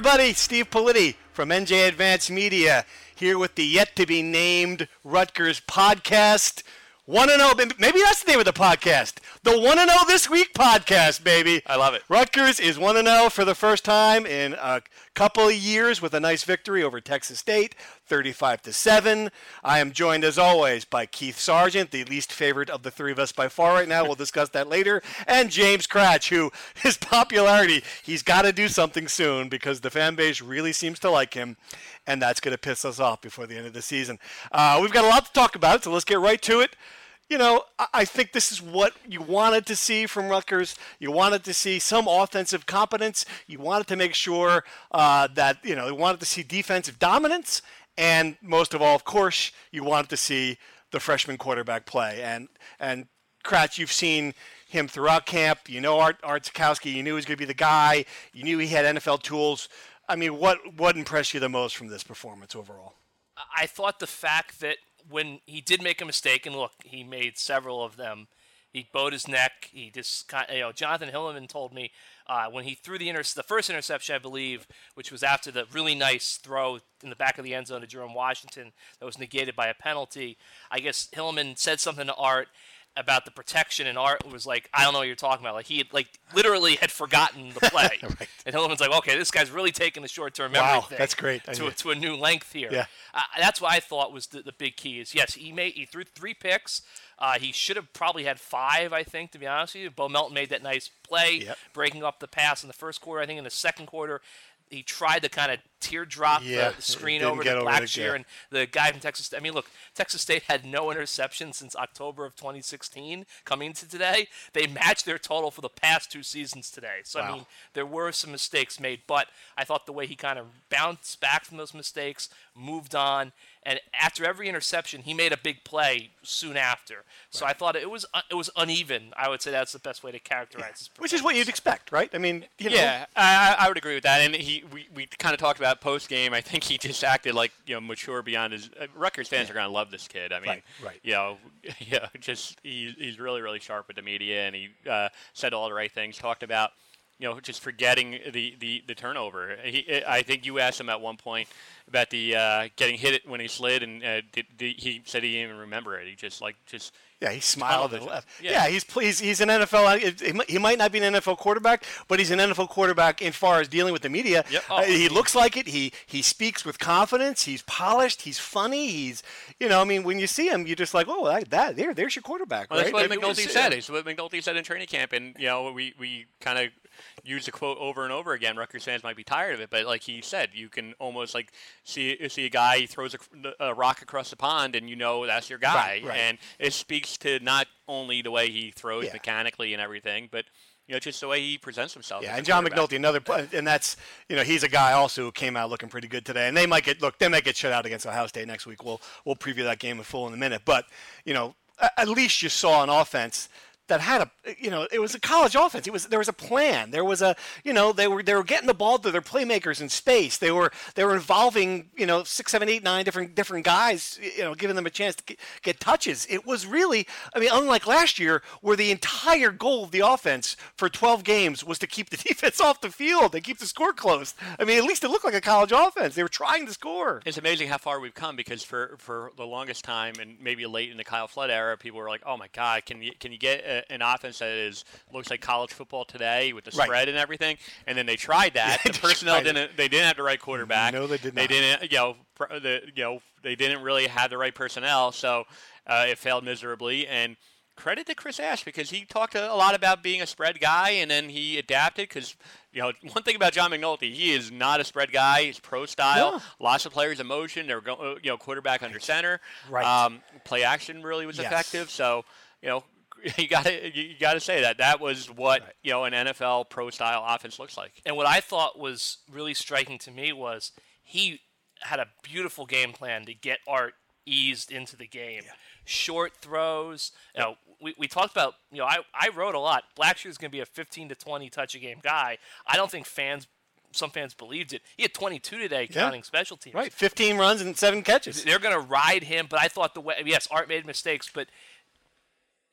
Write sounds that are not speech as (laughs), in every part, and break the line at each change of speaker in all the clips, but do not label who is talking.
everybody. Steve Politi from NJ Advanced Media here with the yet to be named Rutgers podcast. 1 and 0. Maybe that's the name of the podcast. The 1 and 0 this week podcast, baby.
I love it.
Rutgers is 1 and 0 for the first time in a couple of years with a nice victory over Texas State, 35 to 7. I am joined as always by Keith Sargeant, the least favorite of the three of us by far right now. We'll discuss that later. And James Kratch, who (laughs) his popularity, he's got to do something soon because the fan base really seems to like him and that's going to piss us off before the end of the season. Uh, we've got a lot to talk about, so let's get right to it you know, I think this is what you wanted to see from Rutgers. You wanted to see some offensive competence. You wanted to make sure uh, that, you know, you wanted to see defensive dominance. And most of all, of course, you wanted to see the freshman quarterback play. And, and Kratch, you've seen him throughout camp. You know Art, Art. You knew he was going to be the guy. You knew he had NFL tools. I mean, what, what impressed you the most from this performance overall?
I thought the fact that when he did make a mistake, and look, he made several of them. He bowed his neck. He just, you know, Jonathan Hilliman told me uh, when he threw the inter- the first interception, I believe, which was after the really nice throw in the back of the end zone to Jerome Washington that was negated by a penalty. I guess Hilliman said something to Art, about the protection, and Art was like, I don't know what you're talking about. Like he had, like literally had forgotten the (laughs) play, right. and Hilliman's like, okay, this guy's really taking the short term memory
wow,
thing.
that's great.
To, to a new length here.
Yeah.
Uh, that's what I thought was the, the big key. Is yes, he made he threw three picks. Uh, he should have probably had five, I think, to be honest with you. Bo Melton made that nice play,
yep.
breaking up the pass in the first quarter. I think in the second quarter, he tried to kind of teardrop
yeah,
the screen over to Blackshear and the guy from Texas. I mean, look, Texas State had no interceptions since October of 2016. Coming to today, they matched their total for the past two seasons today. So
wow.
I mean, there were some mistakes made, but I thought the way he kind of bounced back from those mistakes, moved on, and after every interception, he made a big play soon after. So right. I thought it was uh, it was uneven. I would say that's the best way to characterize
yeah. Which is what you'd expect, right? I mean, you know.
yeah, I, I would agree with that. And he we, we kind of talked about post game. I think he just acted like you know mature beyond his. Uh, Rutgers fans yeah. are going to love this kid. I mean,
right, right.
you know, (laughs) yeah, just he, he's really really sharp with the media, and he uh, said all the right things. Talked about you know, just forgetting the, the, the turnover. He, I think you asked him at one point about the uh, getting hit when he slid, and uh, did, did, he said he didn't even remember it. He just like just
yeah, he smiled and left. Yeah. yeah, he's pleased. He's an NFL. He might not be an NFL quarterback, but he's an NFL quarterback in far as dealing with the media.
Yep.
Oh. Uh, he looks like it. He he speaks with confidence. He's polished. He's funny. He's you know, I mean, when you see him, you're just like, oh, that, that there, there's your quarterback.
Well,
right?
That's what McNulty said. It's what McNulty said in training camp, and you know, we we kind of use the quote over and over again. Rutgers fans might be tired of it, but like he said, you can almost like see see a guy throws a, a rock across the pond, and you know that's your guy.
Right, right.
And it speaks to not only the way he throws
Yeah.
mechanically and everything, but you know just the way he presents himself.
Yeah, and John. McNulty, another, and that's you know he's a guy also who came out looking pretty good today, and they might get look, they might get shut out against Ohio State next week. We'll we'll preview that game in full in a minute, but you know at least you saw an offense that had a you know it was a college offense. It was there was a plan. There was a you know they were they were getting the ball to their playmakers in space. They were they were involving you know six, seven, eight, nine different different guys. You know giving them a chance to get, get touches. It was really I mean unlike last year where the entire goal of the offense for 12 games was to keep the (laughs) defense off the field and keep the score close. I mean at least it looked like a college offense. They were trying to score.
It's amazing how far we've come because for, for the longest time and maybe late in the Kyle Flood era, people were like, "Oh my God, can you can you get a, an offense that is looks like college football today with the
Right.
spread and everything?" And then they tried that. (laughs) The personnel didn't. They didn't have the right quarterback.
No, they did not.
They didn't. You know, pr- the you know they didn't really have the right personnel, so uh, it failed miserably. And credit to Chris Ash because he talked a a lot about being a spread guy, and then he adapted. Because you know, one thing about John McNulty, he is not a spread guy. He's pro style.
Yeah.
Lots of players in motion. They're going, you know, quarterback under center.
Right.
Um, play action really was
Yes.
effective. So you know. (laughs) You got to you got to say that that was what
Right.
you know an NFL pro style offense looks like.
And what I thought was really striking to me was he had a beautiful game plan to get Art eased into the game. Short throws. You know, we, we talked about, you know, I, I wrote a lot. Blackshear's going to be a 15 to 20 touch a game guy. I don't think fans, some fans believed it. He had 22 today,
Yeah.
counting special teams.
Right, 15 runs and seven catches.
They're going to ride him, but I thought the way, yes, Art made mistakes, but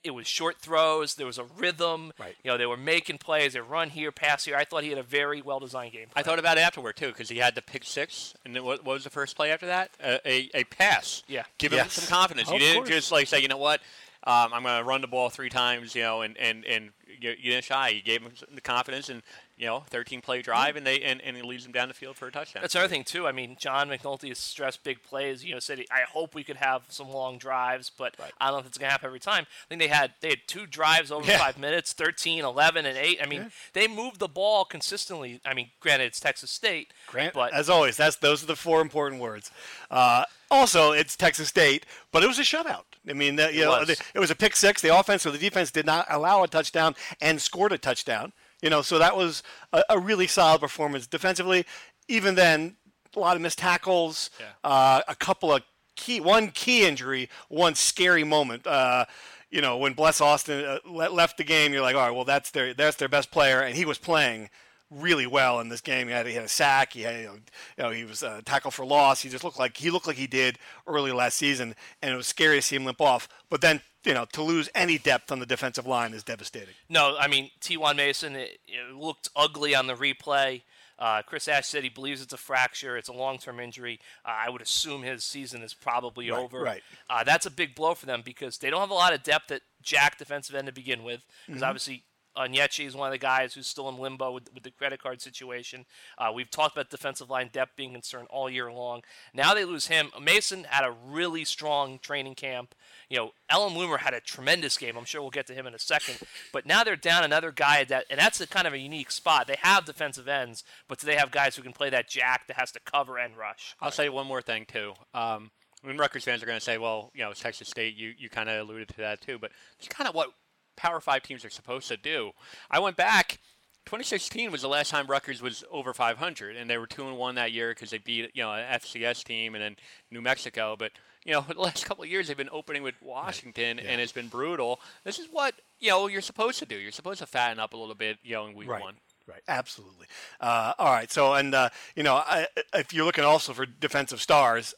it was short throws. There was a rhythm.
Right.
You know, they were making plays. They run here, pass here. I thought he had a very well designed game.
I thought about it afterward too, because he had the pick six, and then what, what was the first play after that? A, a, a pass.
Yeah.
Give him some confidence.
Of
you didn't
course.
just like say, you know what, um, I'm going to run the ball three times, you know, and and and you, you didn't shy. You gave him the confidence, and you know, 13 play drive, and they and, and he leads them down the field for a touchdown.
That's another thing too. I mean, John McNulty has stressed big plays. You know, said I hope we could have some long drives, but I don't know if it's gonna happen every time. I think they had they had two drives over
Yeah.
five minutes, 13, 11, and eight. I mean, they moved the ball consistently. I mean, granted it's Texas State,
Grant,
but
as always, that's those are the four important words. Uh, also, it's Texas State, but it was a shutout. I mean, that, you
It
know,
was.
the- it was a pick six. The offense or the defense did not allow a touchdown and scored a touchdown. You know, so that was a, a really solid performance defensively. Even then, a lot of missed tackles,
Yeah.
uh, a couple of key, one key injury, one scary moment. Uh, you know, when Bless Austin uh, le- left the game, you're like, all right, well, that's their that's their best player, and he was playing really well in this game. He had, he had a sack. He had, you know, you know he was uh, tackle for loss. He just looked like he looked like he did early last season, and it was scary to see him limp off. But then, you know, to lose any depth on the defensive line is devastating.
No, I mean T1 Mason. It, it looked ugly on the replay. Uh, Chris Ash said he believes it's a fracture. It's a long-term injury. Uh, I would assume his season is probably
Right,
over.
right.
Uh, that's a big blow for them because they don't have a lot of depth at Jack defensive end to begin with. Because
Mm-hmm.
obviously Onyechi is one of the guys who's still in limbo with, with the credit card situation. Uh, we've talked about defensive line depth being concerned all year long. Now they lose him. Mason had a really strong training camp. You know, Elorm Lumor had a tremendous game. I'm sure we'll get to him in a second. But now they're down another guy that, and that's a kind of a unique spot. They have defensive ends, but do they have guys who can play that jack that has to cover and rush?
I'll say one more thing too. Um, I mean, Rutgers fans are going to say, well, you know, it's Texas State. You you kind of alluded to that too, but it's kind of what Power Five teams are supposed to do. I went back. 2016 was the last time Rutgers was over 500, and they were two and one that year because they beat you know an FCS team and then New Mexico. But you know, (laughs) the last couple of years they've been opening with Washington, and it's been brutal. This is what you know you're supposed to do. You're supposed to fatten up a little bit, you know, in week
Right.
one.
Right, absolutely. Uh, all right, so and uh, you know, I, if you're looking also for defensive stars,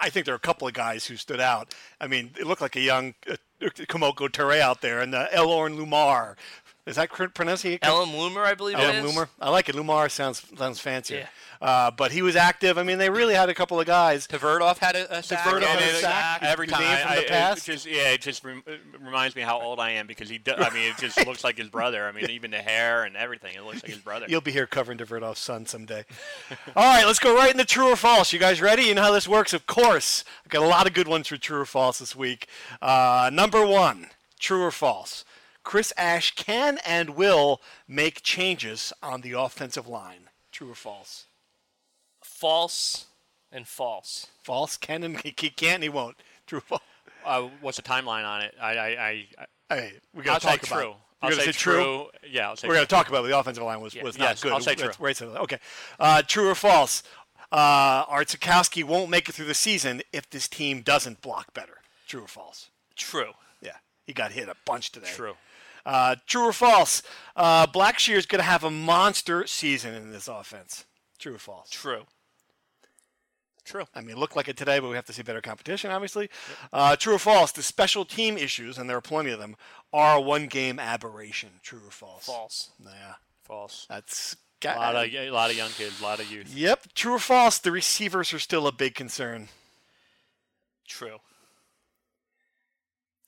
I think there are a couple of guys who stood out. I mean, it looked like a young uh, Kemoko Turay out there, and uh, Elorm Lumor. Is that cr- pronouncing it?
Ellen Loomer, I believe
Ellen
it is.
Loomer. I like it. Lumar sounds sounds fancier.
Yeah.
Uh, but he was active. I mean, they really had a couple of guys.
Tverdov had a, a sack.
Tverdov had a sack.
every
His
time.
name from
I-
the
I-
past?
It just, yeah, it just rem- reminds me how old I am because he. Do, I mean, it just (laughs) looks like his brother. I mean, even the hair and everything. It looks like his brother.
You'll be here covering Tverdov's son someday. All right, let's go right into true or false. You guys ready? You know how this works, of course. I've got a lot of good ones for true or false this week. Uh, number one, true or false. Chris Ash can and will make changes on the offensive line. True or false?
False and false.
False. Can and (laughs) he can't and he won't. True or false?
Uh, what's the timeline on it? I. I. I
Hey, we got to
say
talk about.
true.
It.
I'll
You're gonna
say, true. Yeah, I'll say
We're
true.
going to talk about it. the offensive line was, was not
Yes,
good.
I'll say true.
it. Okay. Uh, true or false? Uh, Art Sitkowski won't make it through the season if this team doesn't block better. True or false?
True.
Yeah, he got hit a bunch today.
True.
Uh, true or false? Uh, Blackshear's going to have a monster season in this offense. True or false?
True.
True.
I mean, it looked like it today, but we have to see better competition, obviously. Uh, true or false? The special team issues, and there are plenty of them, are a one-game aberration. True or false?
False.
Yeah,
False.
that's
A
got
lot of a lot of young kids, a lot of youth.
Yep, true or false? The receivers are still a big concern.
True.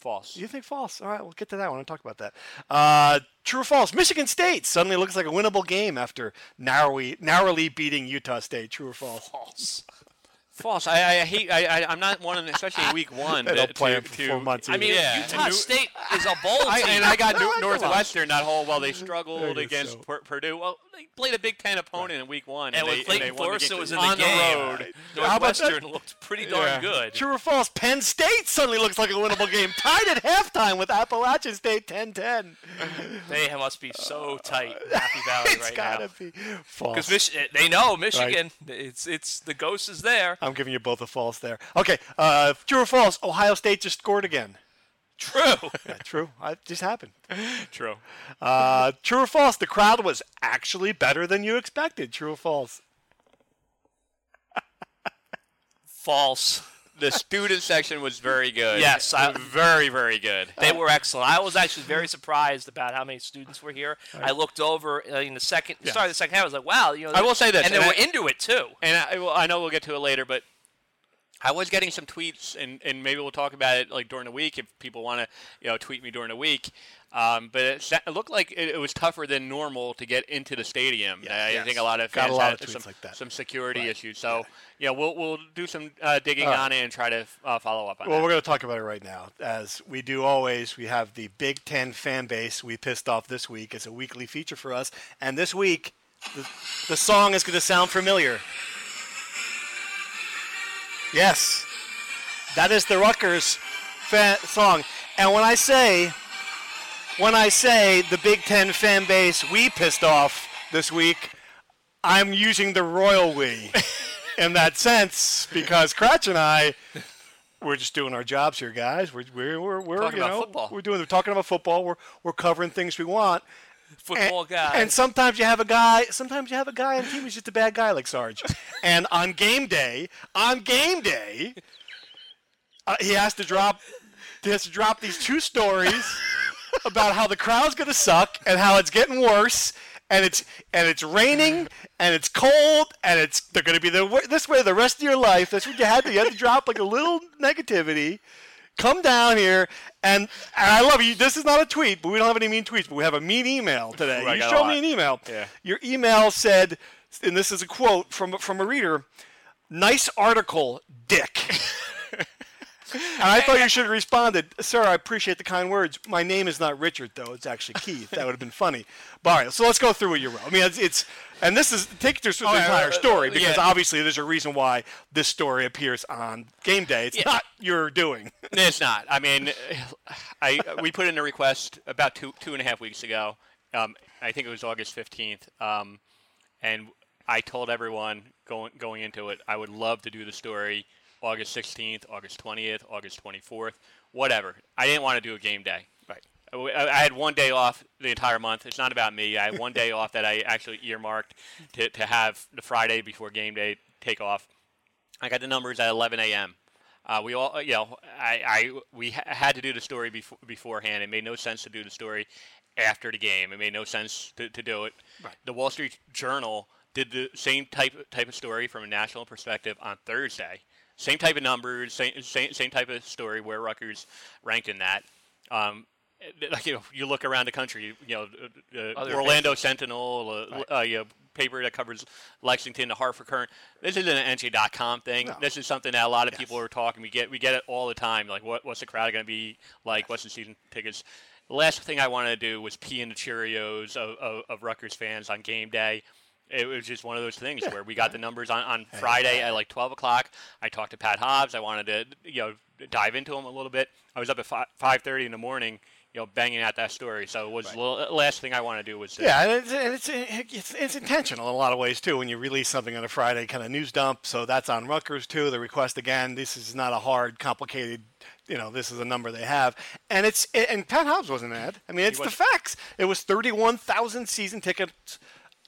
False.
You think false? All right, we'll get to that. I want to talk about that. Uh, true or false? Michigan State suddenly looks like a winnable game after narrowly narrowly beating Utah State. True or false?
False. (laughs)
False. I, I hate. I, I I'm not one, of the- especially in week (laughs) one.
They
to,
don't play
to,
it for
to-
four months
I mean,
Yeah,
Utah
and New-
State is a bowl (laughs)
I,
team.
and I got
I
New-
like them a lot.
Northwestern that whole while they struggled against
so.
Pur- Purdue. Well, they played a Big Ten opponent in week one,
and
and,
with
they, and they
Clayton
won the
was in
on
the game.
road. (laughs)
How about that?
Northwestern looked pretty darn
Yeah.
good.
True or false? Penn State suddenly looks like a winnable game, tied at halftime with Appalachian State 10-10.
They must be so tight, Happy (laughs) Valley
it's
right
gotta
now.
be false.
Because Mich- eh, they know Michigan. It's it's the ghost is there.
I'm giving you both a false there. Okay, uh, true or false? Ohio State just scored again.
True. (laughs)
Yeah, true. It just happened.
True.
Uh, true or false? The crowd was actually better than you expected. True or false?
False.
the student section was very good.
Yes, I-
very very good.
They were excellent. I was actually very surprised about how many students were here. I looked over uh, in the second, start of the second half. I was like, wow, you know.
I will say this,
and they
and
were
I-
into it too.
And I, well, I know we'll get to it later, but I was getting some tweets, and, and maybe we'll talk about it like during the week if people want to, you know, tweet me during the week. Um, but it, it looked like it, it was tougher than normal to get into the stadium.
Yes,
I
yes.
think a lot of
Got a lot
had
of
some,
like that.
some security
Right.
issues. So yeah, we'll we'll do some uh, digging
right.
on it and try to uh, follow up on it.
Well,
that.
we're going to talk about it right now. As we do always, we have the Big Ten fan base we pissed off this week. It's a weekly feature for us. And this week, the, the song is going to sound familiar. Yes, that is the Rutgers fan song. And when I say, when I say the Big Ten fan base we pissed off this week, I'm using the royal we in that sense because Kratch and I we're just doing our jobs here, guys. We're we're we're, we're
Talking
you
about
know
football.
we're doing we're talking about football. We're we're covering things we want.
Football
and,
guy.
And sometimes you have a guy. Sometimes you have a guy on the team who's just a bad guy like Sarge. (laughs) and on game day, on game day, uh, he has to drop. He has to drop these two stories (laughs) about how the crowd's gonna suck and how it's getting worse. And it's and it's raining and it's cold and it's they're gonna be the, this way the rest of your life. That's what you had to you had to drop like a little negativity. Come down here and, and I love you. This is not a tweet, but we don't have any mean tweets. But we have a mean email today.
I
you showed me an email.
Yeah.
Your email said, and this is a quote from from a reader. Nice article, Dick. (laughs) And I thought you should have responded, Sir, I appreciate the kind words. My name is not Richard, though. It's actually Keith. That would have been funny. But all right, so let's go through what you wrote. I mean, it's, it's and this is take through the
Oh,
entire
uh,
story
uh,
because
yeah.
obviously there's a reason why this story appears on game day. It's
Yeah.
not your doing.
It's not. I mean, I we put in a request about two two and a half weeks ago. Um, I think it was August fifteenth, um, and I told everyone going going into it, I would love to do the story August sixteenth, August twentieth, August twenty fourth, whatever. I didn't want to do a game day.
Right.
I I had one day off the entire month. It's not about me. I had one day off that I actually earmarked to, to have the Friday before game day take off. I got the numbers at 11 a.m. Uh, we all, you know, I, I we ha- had to do the story before, beforehand. It made no sense to do the story after the game. It made no sense to, to do it.
Right.
The Wall Street Journal did the same type type of story from a national perspective on Thursday. Same type of numbers, same same, same type of story where Rutgers ranked in that. Um, like you know, you look around the country, you know, uh, uh, Orlando Sentinel, uh, uh, you know, paper that covers Lexington, the Hartford Courant. This isn't an NJ.com thing.
No.
This is something that a lot of
Yes.
people are talking. We get we get it all the time. Like, what, what's the crowd going to be like? What's the season tickets? The last thing I wanted to do was pee in the Cheerios of, of, of Rutgers fans on game day. It was just one of those things where we got the numbers on, on Friday at like 12 o'clock. I talked to Pat Hobbs. I wanted to you know dive into him a little bit. I was up at 5, 5:30 in the morning, you know, banging out that story. So it was the last thing I want to do was to,
Yeah, and it's, it's, it's it's intentional in a lot of ways too. When you release something on a Friday kind of news dump, so that's on Rutgers too. The request again. This is not a hard, complicated. You know, this is a number they have, and it's and Pat Hobbs wasn't mad. I mean, it's the facts. It was thirty-one thousand season tickets.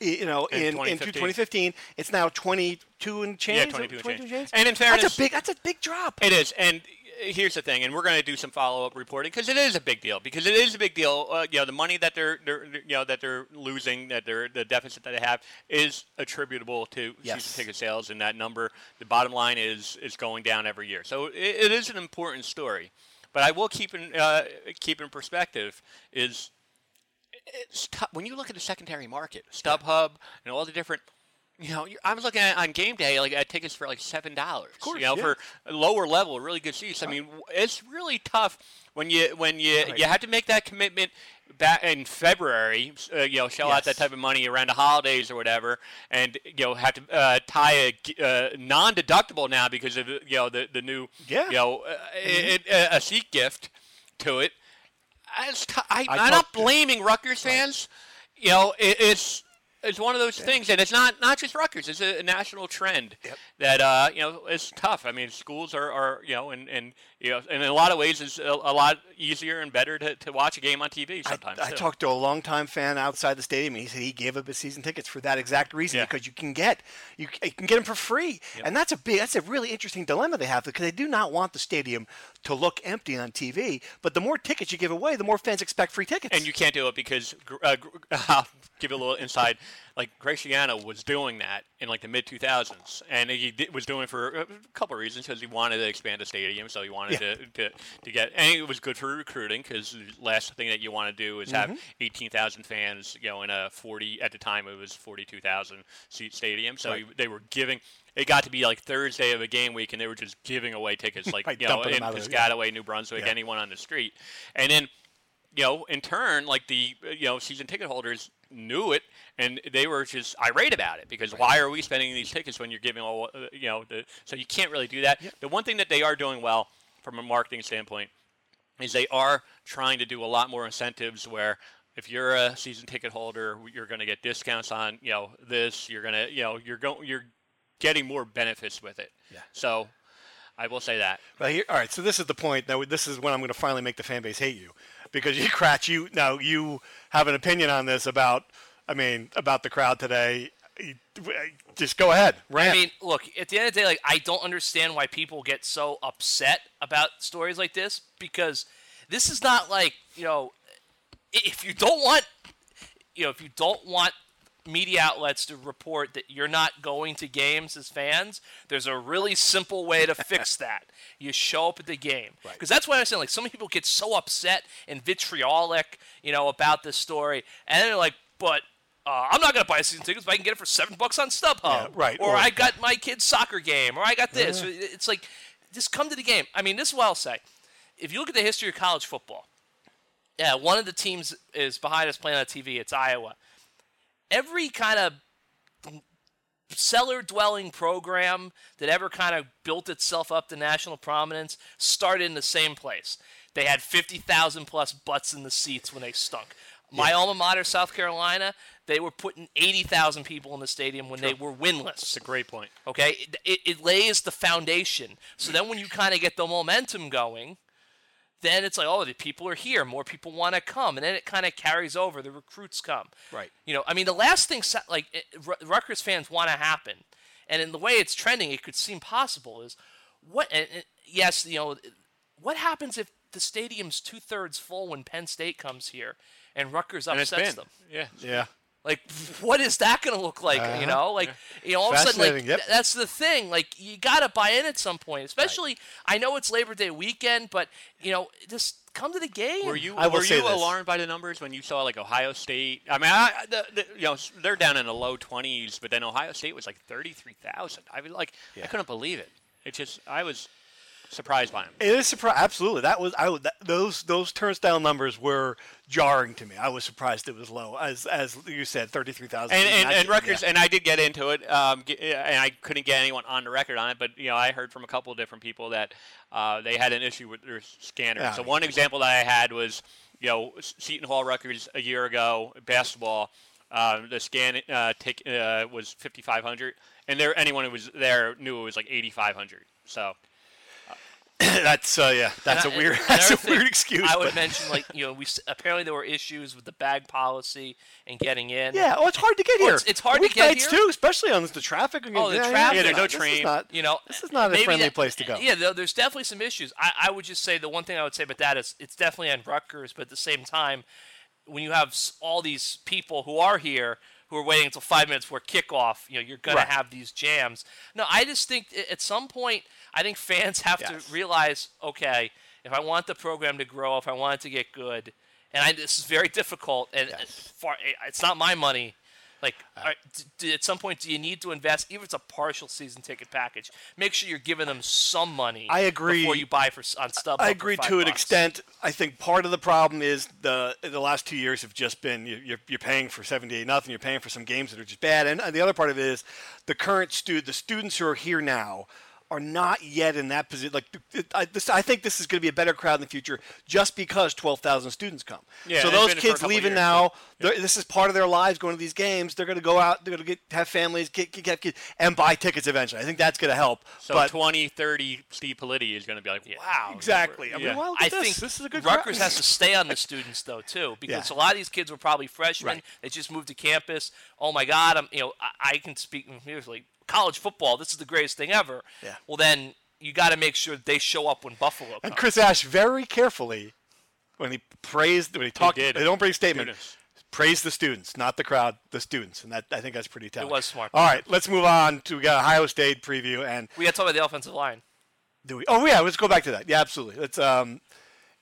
You know,
In
in, in
2015.
2015, it's now 22 and change.
Yeah, 22 and
22
change. And in fairness,
that's a big that's a big drop.
It is, and here's the thing, and we're going to do some follow-up reporting because it is a big deal. Because it is a big deal. Uh, you know, the money that they're, they're, you know, that they're losing, that they're the deficit that they have, is attributable to
Yes.
season ticket sales, and that number, the bottom line is is going down every year. So it, it is an important story. But I will keep in uh, keep in perspective is. When you look at the secondary market, StubHub and all the different. You know, I was looking at on game day, like at tickets for like seven dollars. Of
course,
you know,
yeah.
for a lower level, really good seats. I mean, it's really tough when you when you
Right.
you have to make that commitment back in February. Uh, you know, shell out that type of money around the holidays or whatever, and you know have to uh, tie a uh, non-deductible now because of you know the the new
Yeah. Mm-hmm.
you know uh, it, it, a seat gift to it. I, I'm not blaming Rutgers fans. You know, it, it's it's one of those things, and it's not not just Rutgers. It's a, national trend that uh, you know it's tough. I mean, schools are, are you know, and, and you know, and in a lot of ways, it's a, a lot easier and better to, to watch a game on TV sometimes.
I, I talked to a longtime fan outside the stadium, and he said he gave up his season tickets for that exact reason
Yeah.
because you can get you, you can get them for free, and that's a big that's a really interesting dilemma they have because they do not want the stadium to look empty on TV, but the more tickets you give away, the more fans expect free tickets.
and you can't do it because uh, (laughs) I'll give you a little inside. Like Graciano was doing that in like the mid 2000s, and he di- was doing it for a couple of reasons because he wanted to expand the stadium, so he wanted
Yeah.
to, to to get, and it was good for recruiting because the last thing that you want to do is
Mm-hmm.
have 18,000 fans, you know, in a 40 at the time it was 42,000 seat stadium, so
Right.
you- they were giving. It got to be like Thursday of a game week, and they were just giving away tickets, (laughs) like
Right,
you know, in
the- yeah.
Piscataway, New Brunswick,
Yeah.
anyone on the street, and then you know, in turn, like the you know season ticket holders knew it, and they were just irate about it because why are we spending these tickets when you're giving all uh, you know? The, so you can't really do that. The one thing that they are doing well from a marketing standpoint is they are trying to do a lot more incentives where. If you're a season ticket holder, you're going to get discounts on, you know, this. You're going to, you know, you're going, you're getting more benefits with it.
Yeah.
So, I will say that.
But here, all right. So this is the point. Now this is when I'm going to finally make the fan base hate you, because you, (laughs) Kratch you now you have an opinion on this about, I mean, about the crowd today. Just go ahead, rant.
I mean, look, at the end of the day, like I don't understand why people get so upset about stories like this because this is not like, you know, if you don't want you know, if you don't want media outlets to report that you're not going to games as fans, there's a really simple way to fix (laughs) that. You show up at the game.
Right.
Because that's why I'm saying, like, so many people get so upset and vitriolic, you know, about this story. And they're like, but uh, I'm not going to buy season tickets, but I can get it for seven bucks on StubHub.
Yeah, right,
Or,
or-
I got my kid's soccer game, or I got this. It's like, just come to the game. I mean, this is what I'll say. If you look at the history of college football, yeah, one of the teams is behind us playing on TV. It's Iowa. Every kind of cellar dwelling program that ever kind of built itself up to national prominence started in the same place. They had 50,000 plus butts in the seats when they stunk. My alma mater, South Carolina, they were putting 80,000 people in the stadium when they were winless.
It's a great point.
Okay, it, it, it lays the foundation. So then, when you kind of get the momentum going, then it's like, oh, the people are here. More people want to come, and then it kind of carries over. The recruits come.
Right.
You know, I mean, the last thing like it, Ru- Rutgers fans want to happen, and in the way it's trending, it could seem possible. Is what? And, and yes, you know, what happens if the stadium's two thirds full when Penn State comes here, and Rutgers upsets
been.
them?
Yeah.
yeah.
Like, what is that going to look like? You
Uh-huh.
know, like, you know, all of a sudden, like,
yep.
th- that's the thing. Like, you got to buy in at some point. Especially, I know it's Labor Day weekend, but you know, just come to the game.
Were you
I
were you
this.
alarmed by the numbers when you saw like Ohio State? I mean, I, the, the, you know they're down in the low twenties, but then Ohio State was like thirty three thousand. I was like, I couldn't believe it. It just I was surprised by him.
It is surprising. Absolutely, that was I. That, those those turnstile numbers were jarring to me. I was surprised it was low, as as you said, thirty three thousand.
And and, and Rutgers, and I did get into it, um, and I couldn't get anyone on the record on it. But you know, I heard from a couple of different people that uh, they had an issue with their scanner.
Yeah.
So one example that I had was, you know, Seton Hall records a year ago basketball. Uh, the scan uh, take, uh, was 5,500, and there anyone who was there knew it was like 8,500. So
that's uh, yeah, (laughs) that's a
And I-
weird that's a weird excuse.
I would
but-
mention, like, you know, we apparently there were issues with the bag policy and getting in.
yeah, oh, it's hard to get
Well,
here.
it's- it's hard to get here.
too, especially on the traffic.
Oh, the
yeah,
traffic.
Yeah, there's no train.
not-
You know,
This is not a friendly
that-
place to go.
Yeah, there's definitely some issues. I, I would just say the one thing I would say about that is it's definitely on Rutgers, but at the same time, when you have all these people who are here who are waiting until five minutes before kickoff, you know, you're going
Right.
to have these jams. No, I just think at some point, I think fans have
Yes.
to realize, okay, if I want the program to grow, if I want it to get good, and I, this is very difficult, and
Yes.
far, it's not my money. Like, uh, right, d- d- at some point, do you need to invest? Even if it's a partial season ticket package, make sure you're giving them some money.
I agree.
Before you buy for on StubHub.
I agree to an extent. I think part of the problem is the the last two years have just been you- you're, you're paying for seventy eight nothing. You're paying for some games that are just bad, and the other part of it is the current student, the students who are here now are not yet in that position. Like, I, this, I think this is going to be a better crowd in the future just because 12,000 students come.
Yeah,
so those
been for a
kids leaving now, they're- this is part of their lives going to these games. They're going to go out, they're going to get have families, get, get, get, and buy tickets eventually. I think that's going to help.
So
but
20, 30, Steve Politi is going to be like, wow.
exactly. I mean,
Yeah.
well,
I
this.
think
this is a good
Rutgers
crowd.
has to stay on the students though too, (laughs) because
Yeah.
a lot of these kids were probably freshmen.
Right.
They just moved to campus. Oh my God, I'm you know I, I can speak seriously. College football, this is the greatest thing ever.
Yeah.
Well then you got to make sure they show up when Buffalo comes.
And Chris Ash very carefully when he praised when he talked.
did.
They don't bring statement.
Students.
Praise the students, not the crowd. The students, and that I think that's pretty telling.
was smart.
All right, let's move on to we got Ohio State preview and
we got to talk about the offensive line.
do we? Oh yeah, let's go back to that. Yeah, absolutely. It's um,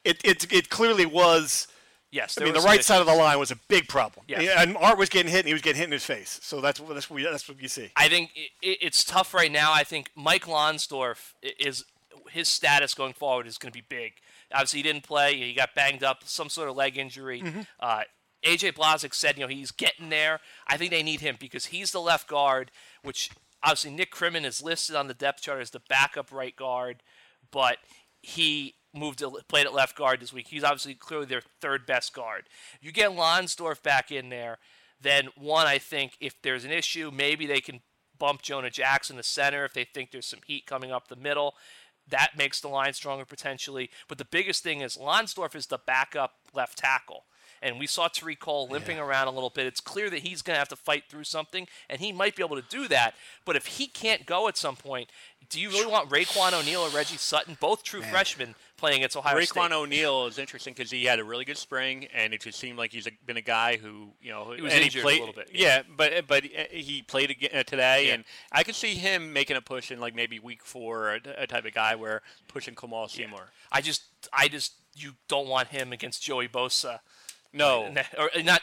it it it clearly was.
Yes,
I mean, the right side of the line was a big problem.
Yes.
And Art was getting hit, and he was getting hit in his face. So that's what that's what, that's what you see.
I think i i- it's tough right now. I think Mike Lonsdorf is his status going forward is going to be big. Obviously, he didn't play. He got banged up, some sort of leg injury.
Mm-hmm.
Uh, AJ Blazek said, you know, he's getting there. I think they need him because he's the left guard, which obviously Nick Krimin is listed on the depth chart as the backup right guard, but he moved to played at left guard this week. He's obviously clearly their third best guard. You get Lonsdorf back in there, then one, I think if there's an issue, maybe they can bump Jonah Jackson to center if they think there's some heat coming up the middle. That makes the line stronger potentially. But the biggest thing is Lonsdorf is the backup left tackle. And we saw Tariq Cole limping around a little bit. It's clear that he's going to have to fight through something, and he might be able to do that. But if he can't go at some point, do you really want Raquan O'Neal or Reggie Sutton, both true freshmen, playing against Ohio State?
Raquan O'Neal is interesting because he had a really good spring, and it just seemed like he's a, been a guy who, you know,
He was injured a
played,
little bit,
Yeah, but but uh, he played again uh, today,
Yeah.
and I could see him making a push in like maybe week four, a, a type of guy where pushing Kamaal Seymour.
I just, I just, you don't want him against Joey Bosa.
No,
or not.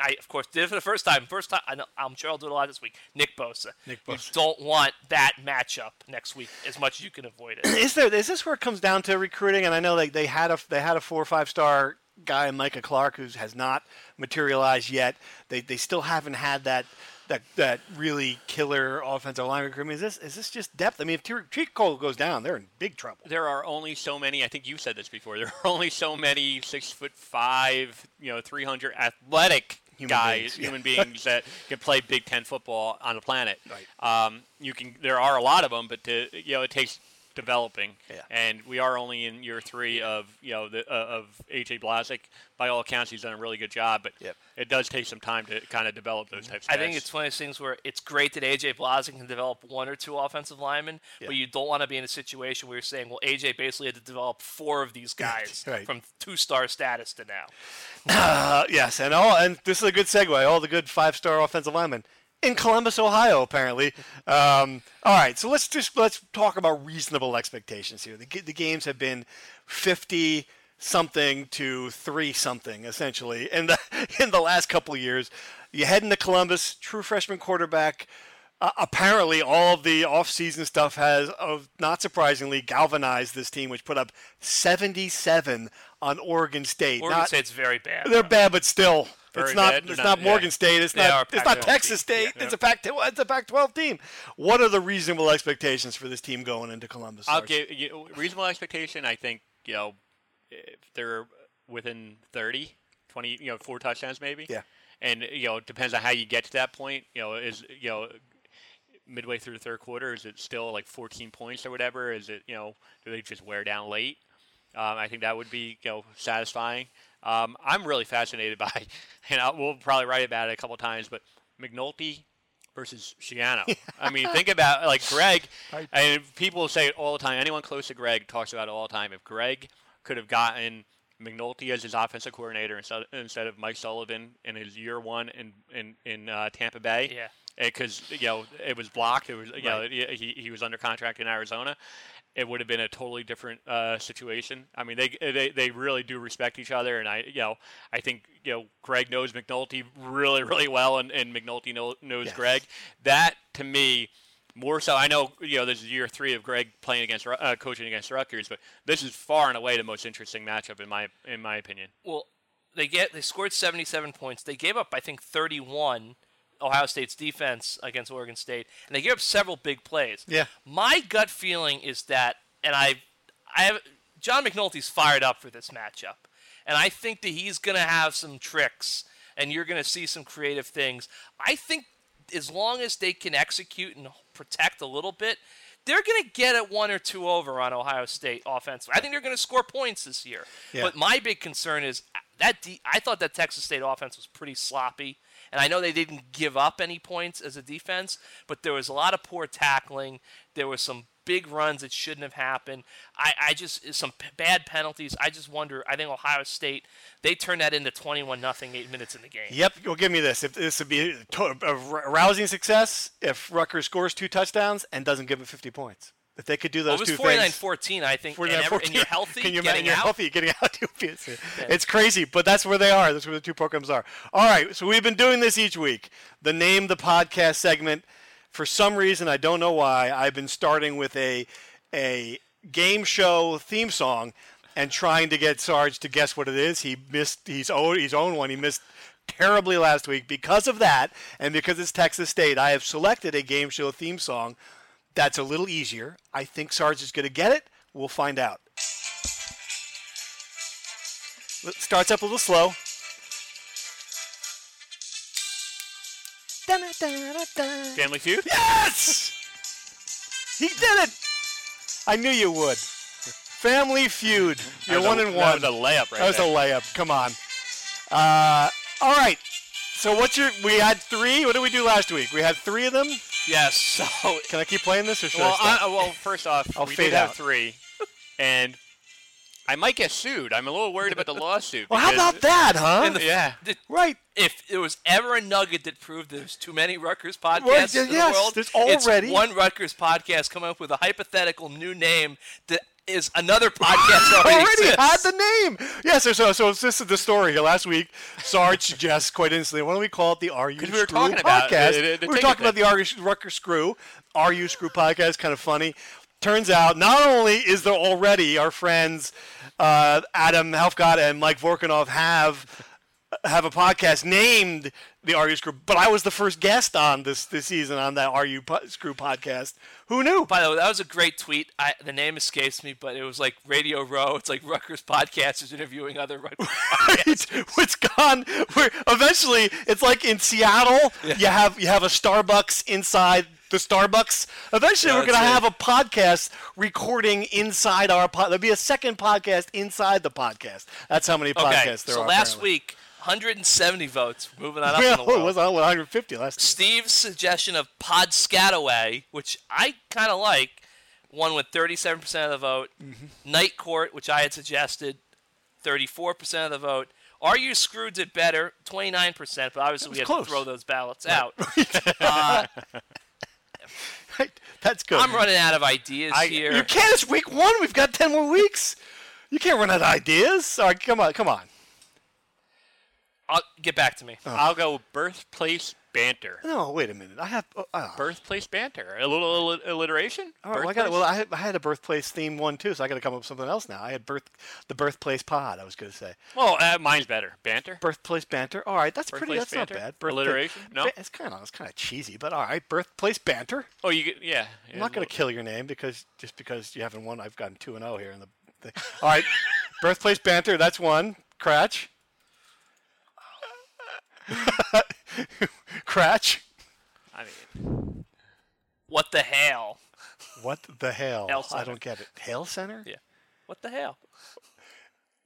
I of course did it for the first time. First time I know, I'm sure I'll do it a lot this week. Nick Bosa.
Nick
You
Bosa.
don't want that matchup next week as much as you can avoid it. (clears throat)
Is there is this where it comes down to recruiting? And I know they, they had a they had a four or five star guy, Micah Clark, who has not materialized yet. They they still haven't had that that that really killer offensive line recruitment. Is this is this just depth? I mean, if Tariq Cole goes down, they're in big trouble.
there are only so many. I think you said this before. There are only so many six foot five, you know, three hundred athletic
Human
guys,
beings,
human beings that can play Big Ten football on the planet.
Right.
Um, you can. There are a lot of them, but to, you know, it takes developing.
Yeah.
And we are only in year three of you know the, uh, of AJ Blazek. By all accounts, he's done a really good job, but
Yep.
it does take some time to kind of develop those types. of
I think it's one of those things where it's great that AJ Blazek can develop one or two offensive linemen,
Yeah.
but you don't want to be in a situation where you're saying, well, AJ basically had to develop four of these (laughs) guys
Right.
from two star status to now.
Uh, (laughs) yes, and all and this is a good segue. All the good five star offensive linemen in Columbus, Ohio, apparently. Um, all right, so let's just let's talk about reasonable expectations here. The, the games have been fifty something to three something essentially in the (laughs) in the last couple of years. You head into Columbus, true freshman quarterback. Uh, apparently, all of the offseason stuff has, uh, not surprisingly, galvanized this team, which put up 77 on Oregon State.
Oregon
Not-
State's very bad.
they're bad, but still,
Very
it's not. It's not,
not-
Morgan
yeah.
State. It's
They
not. It's not Texas
team.
State. It's a Pac. It's a Pac-12 team. What are the reasonable expectations for this team going into Columbus?
I'll give you reasonable expectation. I think you know if they're within 30, 20, you know, four touchdowns maybe.
Yeah.
And you know, it depends on how you get to that point. You know, is you know midway through the third quarter, is it still like 14 points or whatever? Is it you know, do they just wear down late? Um, I think that would be you know satisfying. Um, I'm really fascinated (laughs) by, and I, we'll probably write about it a couple times, but McNulty versus Schiano. I mean, think about like Greg, (laughs) and people say it all the time. Anyone close to Greg talks about it all the time. If Greg could have gotten McNulty as his offensive coordinator instead, instead of Mike Sullivan in his year one in in in uh, Tampa Bay,
Yeah.
because you know it was blocked. It was you know he he was under contract in Arizona. It would have been a totally different uh, situation. I mean, they, they they really do respect each other, and I you know I think you know Greg knows McNulty really really well, and, and McNulty know, knows
Yes.
Greg. That to me more so. I know you know this is year three of Greg playing against uh, coaching against Rutgers, but this is far and away the most interesting matchup in my in my opinion.
Well, they get they scored 77 points. They gave up, I think, 31 Ohio State's defense against Oregon State, and they gave up several big plays.
Yeah.
My gut feeling is that, and I, I have John McNulty's fired up for this matchup, and I think that he's going to have some tricks, and you're going to see some creative things. I think as long as they can execute and protect a little bit, they're going to get it one or two over on Ohio State offensively. I think they're going to score points this year.
Yeah.
But my big concern is uh, that de- I thought that Texas State offense was pretty sloppy. And I know they didn't give up any points as a defense, but there was a lot of poor tackling. There was some big runs that shouldn't have happened. I, I just some p- bad penalties. I just wonder. I think Ohio State they turned that into twenty-one nothing eight minutes in the game.
Yep. Well, give me this. If this would be a, to- a rousing success, if Rutgers scores two touchdowns and doesn't give it 50 points. If they could do those Well,
it was
two
49
things.
14, I think.
49,
and, every, and
14.
you're healthy,
Can you
getting
imagine you're
out.
healthy, getting out? (laughs) It's, it's crazy, but that's where they are. That's where the two programs are. All right, so we've been doing this each week. The name the podcast segment. For some reason, I don't know why, I've been starting with a a game show theme song and trying to get Sarge to guess what it is. He missed he's own his own one. He missed terribly last week because of that, and because it's Texas State. I have selected a game show theme song that's a little easier. I think Sarge is going to get it. We'll find out. It starts up a little slow.
Family Feud.
Yes! He did it! I knew you would. Family Feud. You're
That
one
a-
and
that
one.
was a layup right
That was a layup. Come on. Uh, all right. So what's your? We had three. What did we do last week? We had three of them.
Yes. (laughs) So
Can I keep playing this or should
Well,
I stop?
I, well, first off,
I'll
we
fade
did have
out.
three, and I might get sued. I'm a little worried about the lawsuit.
well, how
because-
about that, huh?
And the-
Yeah.
the-
right.
if there was ever a nugget that proved there's too many Rutgers podcasts
Right,
in
yes,
the world,
there's
it's
already-
one Rutgers podcast coming up with a hypothetical new name that is another podcast (laughs) already,
already had the name. Yeah, so, so so this is the story here. Last week, Sarge suggests quite instantly, why don't we call it the Are You Screw
we were talking about
podcast?
the- the- the
we were talking about the Are You Rucker Screw, Are You Screw podcast, kind of funny. Turns out, not only is there already our friends uh, Adam Helfgott and Mike Vorkunov have have a podcast named the You Screw, but I was the first guest on this this season on that You Po- Screw podcast. Who knew?
By the way, that was a great tweet. I, the name escapes me, but it was like Radio Row. It's like Rutgers podcast is interviewing other Rutgers? (laughs)
It's gone. Where eventually, it's like in Seattle, you have you have a Starbucks inside the Starbucks. Eventually,
Yeah,
we're going to have a podcast recording inside our pod. There'll be a second podcast inside the podcast. That's how many
Okay,
podcasts there
so
are.
So last
apparently.
week, 170 votes. Moving on up
yeah,
in the (laughs)
it
world.
was 150 last week.
Steve's suggestion of Podscataway, which I kind of like, won with 37% of the vote.
Mm-hmm.
Night Court, which I had suggested, 34% of the vote. Are You Screwed It Better, 29%, but obviously we had
close.
to throw those ballots out. (laughs) uh,
That's good.
I'm running out of ideas
I-
here.
You can't. It's week one. We've got 10 more weeks. You can't run out of ideas. All right, come on, come on.
I'll, get back to me.
I'll go birthplace banter.
No, wait a minute. I have. Uh, uh,
Birthplace banter. A little alli- alliteration.
All right, well, I got, well, I had, I had a birthplace theme one too, so I got to come up with something else now. I had birth, the birthplace pod. I was going to say
Well, uh, mine's better. Banter.
birthplace banter. All right, that's pretty.
Birthplace
That's not
banter?
bad. Birthplace-
Alliteration? No?
ba- it's kind of it's kind of cheesy, but all right. Birthplace banter.
Oh, you get yeah.
I'm not going to kill your name because just because you haven't won, I've gotten two and zero here in the. Thing. All right, (laughs) birthplace banter. That's one. Kratch. (laughs) Kratch.
I mean,
What the hell?
What the hell?
Hail
I don't get it. Hell Center?
Yeah. What the hell?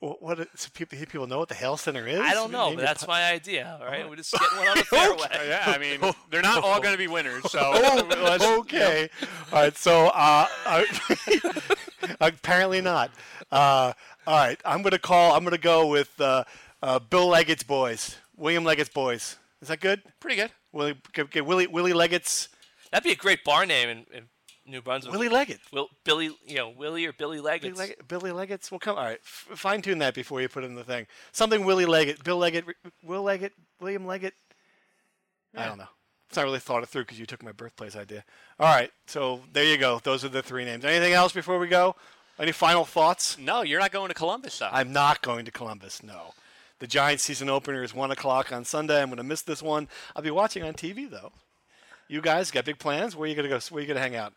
What? what so people, people know what the Hell Center is?
I don't know,
Name
but that's
po-
my idea. All right, we're just getting one on the (laughs) fairway.
yeah. I mean, they're not all going to be winners. So
Oh, (laughs)
let's-
okay. All right. So, uh, apparently not. Uh, all right. I'm gonna call. I'm gonna go with uh, uh, Bill Leggett's boys. William Leggett's boys. Is that good?
pretty good.
Willie, get, get Willie, Willie Leggett's.
That'd be a great bar name in, in New Brunswick.
Willie Leggett.
Will, Billy, you know, Willie or Billy
Billy,
Leggett.
Leggett, Billy Leggett's. Well, come. All right. F- fine tune that before you put it in the thing. Something Willie Leggett, Bill Leggett, Will Leggett, William Leggett. I don't know. It's not really thought it through because you took my birthplace idea. All right. So there you go. Those are the three names. Anything else before we go? Any final thoughts?
No, you're not going to Columbus, though.
I'm not going to Columbus. No. The Giants season opener is one o'clock on Sunday. I'm going to miss this one. I'll be watching on TV though. You guys got big plans? Where are you going to go? Where are you going to hang out?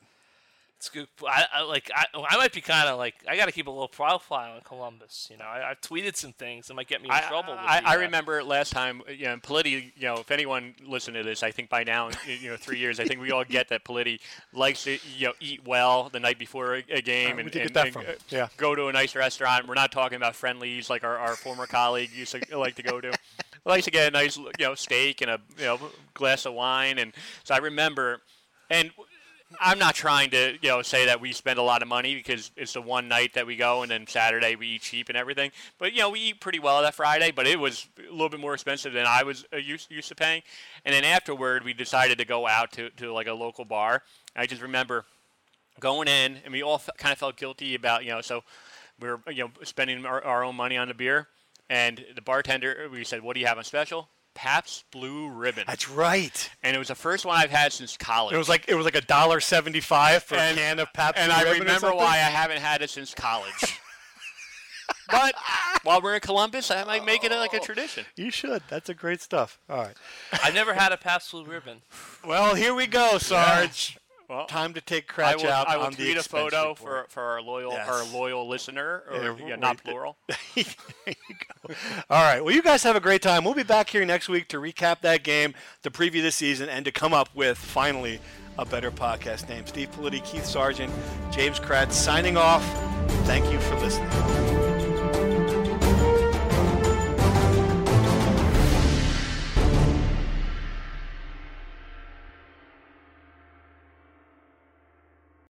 It's good. I, I like. I, I might be kind of like. I got to keep a little profile on Columbus. You know, I, I've tweeted some things that might get me in
I,
trouble. with
I, I remember last time, you know, Politi, you know, if anyone listened to this, I think by now, you know, three years, I think we all get that Politi likes to, you know, eat well the night before a, a game
Uh,
and, and-
get that
and,
from? Yeah.
go to a nice restaurant. We're not talking about friendlies like our, our former colleague used to like to go to. likes to get a nice, you know, steak and a you know glass of wine, and so I remember, and I'm not trying to, you know, say that we spend a lot of money because it's the one night that we go, and then Saturday we eat cheap and everything. But you know, we eat pretty well that Friday, but it was a little bit more expensive than I was uh, used, used to paying. And then afterward, we decided to go out to, to like a local bar. I just remember going in, and we all fe- kind of felt guilty about, you know, so we were, you know, spending our, our own money on the beer, and the bartender, we said, "What do you have on special?" Pabst Blue Ribbon,
That's right.
and it was the first one I've had since college.
It was like it was like a dollar seventy-five for
And-
a can of Pabst.
and
Blue
I
Ribbon or
remember why I haven't had it since college. (laughs) but while we're in Columbus, I might make it like a tradition.
You should. That's a great stuff. All right.
I've never had a Pabst Blue Ribbon.
Well, here we go, Sarge.
Well,
Time to take
I
Kratch
will,
out
I will tweet a photo
report.
for, for our loyal
Yes.
our loyal listener, or
Yeah,
yeah, not plural.
there you go. All right. Well, you guys have a great time. We'll be back here next week to recap that game, to preview the season, and to come up with finally a better podcast name. Steve Politi, Keith Sargeant, James Kratch signing off. Thank you for listening.